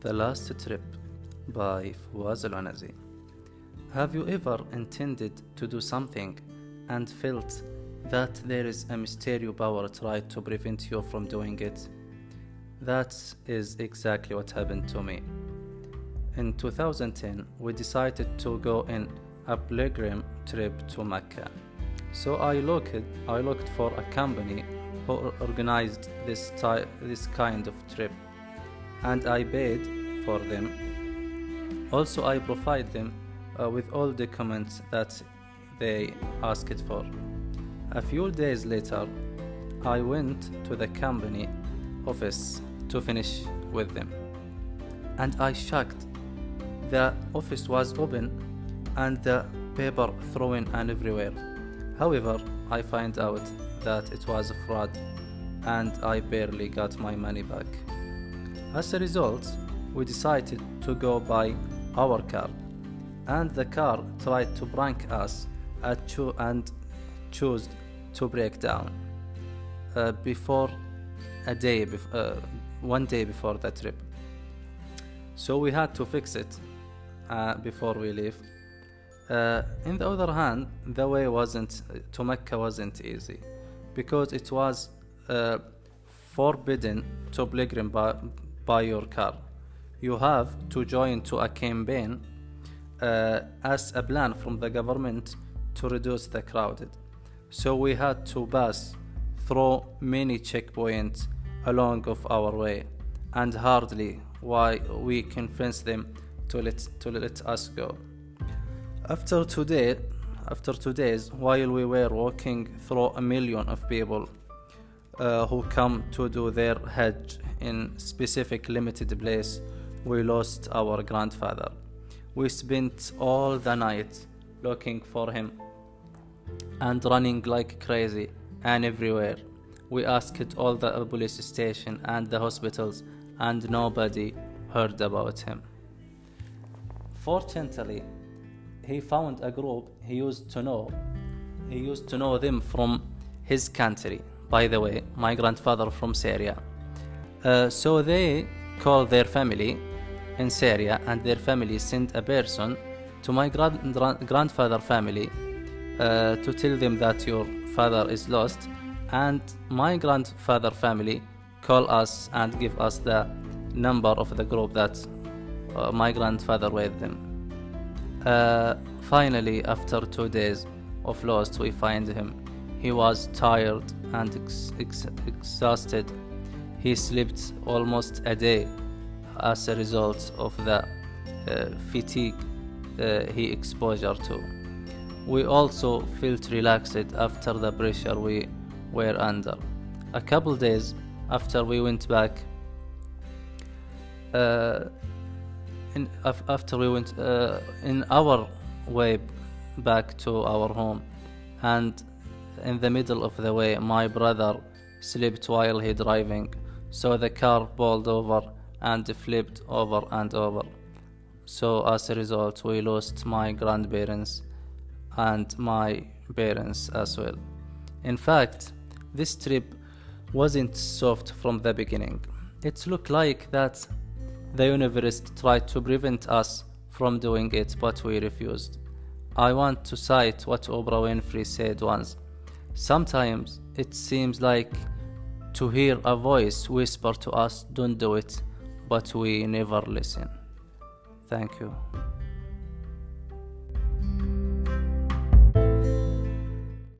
The Last Trip by Fawaz Al Have you ever intended to do something and felt that there is a mysterious power tried to prevent you from doing it? That is exactly what happened to me. In 2010, we decided to go in a pilgrim trip to Mecca. So I looked, I looked for a company who organized this, ty- this kind of trip and I paid for them. Also, I provide them uh, with all the documents that they asked for. A few days later, I went to the company office to finish with them, and I shocked. The office was open and the paper thrown and everywhere. However, I find out that it was a fraud and I barely got my money back. As a result, we decided to go by our car, and the car tried to prank us cho- and chose to break down uh, before a day, bef- uh, one day before the trip. So we had to fix it uh, before we leave. Uh, in the other hand, the way wasn't to Mecca wasn't easy because it was uh, forbidden to pilgrim by, by your car. You have to join to a campaign uh, as a plan from the government to reduce the crowded. So we had to pass through many checkpoints along of our way, and hardly why we convinced them to let to let us go. After today, after two days, while we were walking through a million of people uh, who come to do their Hajj in specific limited place, we lost our grandfather. We spent all the night looking for him and running like crazy and everywhere. We asked all the police station and the hospitals and nobody heard about him. Fortunately, he found a group he used to know. He used to know them from his country. By the way, my grandfather from Syria. Uh, so they call their family in Syria, and their family send a person to my grand- grandfather family uh, to tell them that your father is lost, and my grandfather family call us and give us the number of the group that uh, my grandfather with them. Uh, finally, after two days of lost, we find him. He was tired and ex- ex- exhausted. He slept almost a day as a result of the uh, fatigue uh, he exposure to. We also felt relaxed after the pressure we were under. A couple days after we went back, uh, in, af- after we went uh, in our way back to our home, and in the middle of the way, my brother slept while he driving, so the car pulled over and flipped over and over. So as a result, we lost my grandparents and my parents as well. In fact, this trip wasn't soft from the beginning. It looked like that the universe tried to prevent us from doing it, but we refused. I want to cite what Oprah Winfrey said once. Sometimes it seems like to hear a voice whisper to us, Don't do it, but we never listen. Thank you.